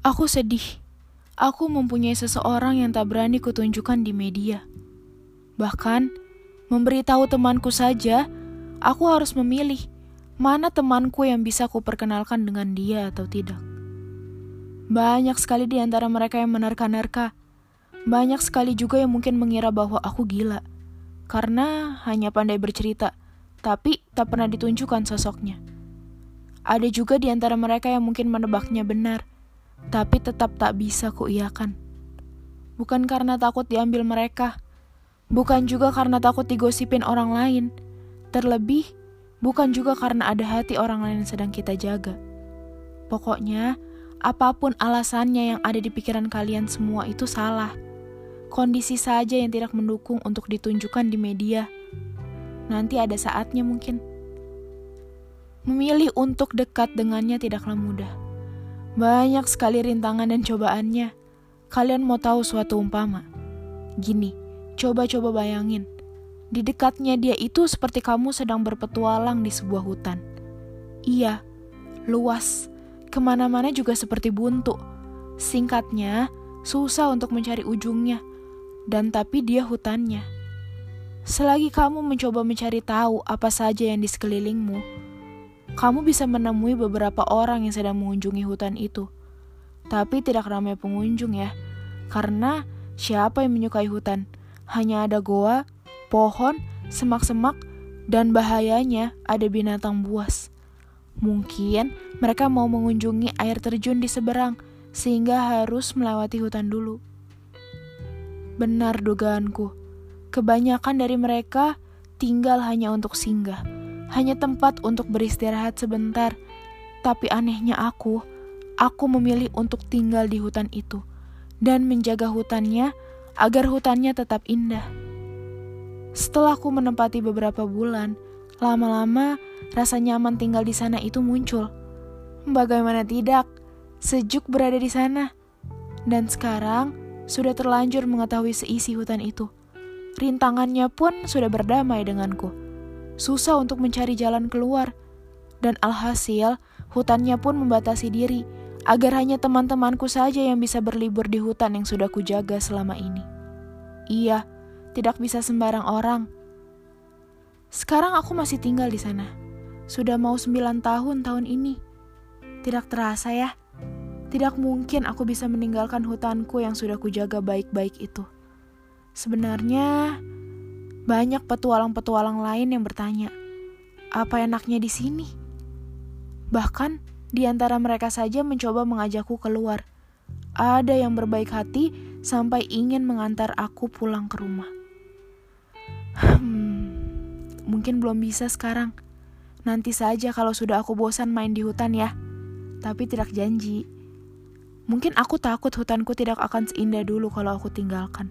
Aku sedih. Aku mempunyai seseorang yang tak berani kutunjukkan di media. Bahkan, memberitahu temanku saja, aku harus memilih mana temanku yang bisa kuperkenalkan dengan dia atau tidak. Banyak sekali di antara mereka yang menerka-nerka. Banyak sekali juga yang mungkin mengira bahwa aku gila. Karena hanya pandai bercerita, tapi tak pernah ditunjukkan sosoknya. Ada juga di antara mereka yang mungkin menebaknya benar, tapi tetap tak bisa kuiyakan. Bukan karena takut diambil mereka, bukan juga karena takut digosipin orang lain, terlebih bukan juga karena ada hati orang lain yang sedang kita jaga. Pokoknya, apa pun alasannya yang ada di pikiran kalian semua itu salah. Kondisi saja yang tidak mendukung untuk ditunjukkan di media. Nanti ada saatnya mungkin. Memilih untuk dekat dengannya tidaklah mudah. Banyak sekali rintangan dan cobaannya. Kalian mau tahu suatu umpama? Gini, coba-coba bayangin. Di dekatnya dia itu seperti kamu sedang berpetualang di sebuah hutan. Iya, luas. Ke mana-mana juga seperti buntu. Singkatnya, susah untuk mencari ujungnya. Dan tapi dia hutannya. Selagi kamu mencoba mencari tahu apa saja yang di sekelilingmu, kamu bisa menemui beberapa orang yang sedang mengunjungi hutan itu. Tapi tidak ramai pengunjung ya, karena siapa yang menyukai hutan? Hanya ada goa, pohon, semak-semak, dan bahayanya ada binatang buas. Mungkin mereka mau mengunjungi air terjun di seberang, sehingga harus melewati hutan dulu. Benar dugaanku, kebanyakan dari mereka tinggal hanya untuk singgah hanya tempat untuk beristirahat sebentar. Tapi anehnya aku, aku memilih untuk tinggal di hutan itu dan menjaga hutannya agar hutannya tetap indah. Setelah aku menempati beberapa bulan, lama-lama rasa nyaman tinggal di sana itu muncul. Bagaimana tidak, sejuk berada di sana. Dan sekarang sudah terlanjur mengetahui seisi hutan itu. Rintangannya pun sudah berdamai denganku susah untuk mencari jalan keluar. Dan alhasil, hutannya pun membatasi diri, agar hanya teman-temanku saja yang bisa berlibur di hutan yang sudah kujaga selama ini. Iya, tidak bisa sembarang orang. Sekarang aku masih tinggal di sana. Sudah mau sembilan tahun tahun ini. Tidak terasa ya. Tidak mungkin aku bisa meninggalkan hutanku yang sudah kujaga baik-baik itu. Sebenarnya, banyak petualang-petualang lain yang bertanya, apa enaknya di sini? Bahkan di antara mereka saja mencoba mengajakku keluar. Ada yang berbaik hati sampai ingin mengantar aku pulang ke rumah. Hmm, mungkin belum bisa sekarang. Nanti saja kalau sudah aku bosan main di hutan ya. Tapi tidak janji. Mungkin aku takut hutanku tidak akan seindah dulu kalau aku tinggalkan.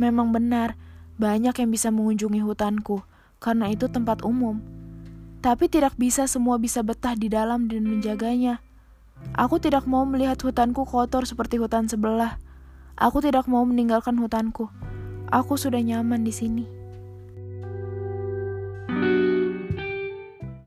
Memang benar, banyak yang bisa mengunjungi hutanku, karena itu tempat umum. Tapi tidak bisa semua bisa betah di dalam dan menjaganya. Aku tidak mau melihat hutanku kotor seperti hutan sebelah. Aku tidak mau meninggalkan hutanku. Aku sudah nyaman di sini.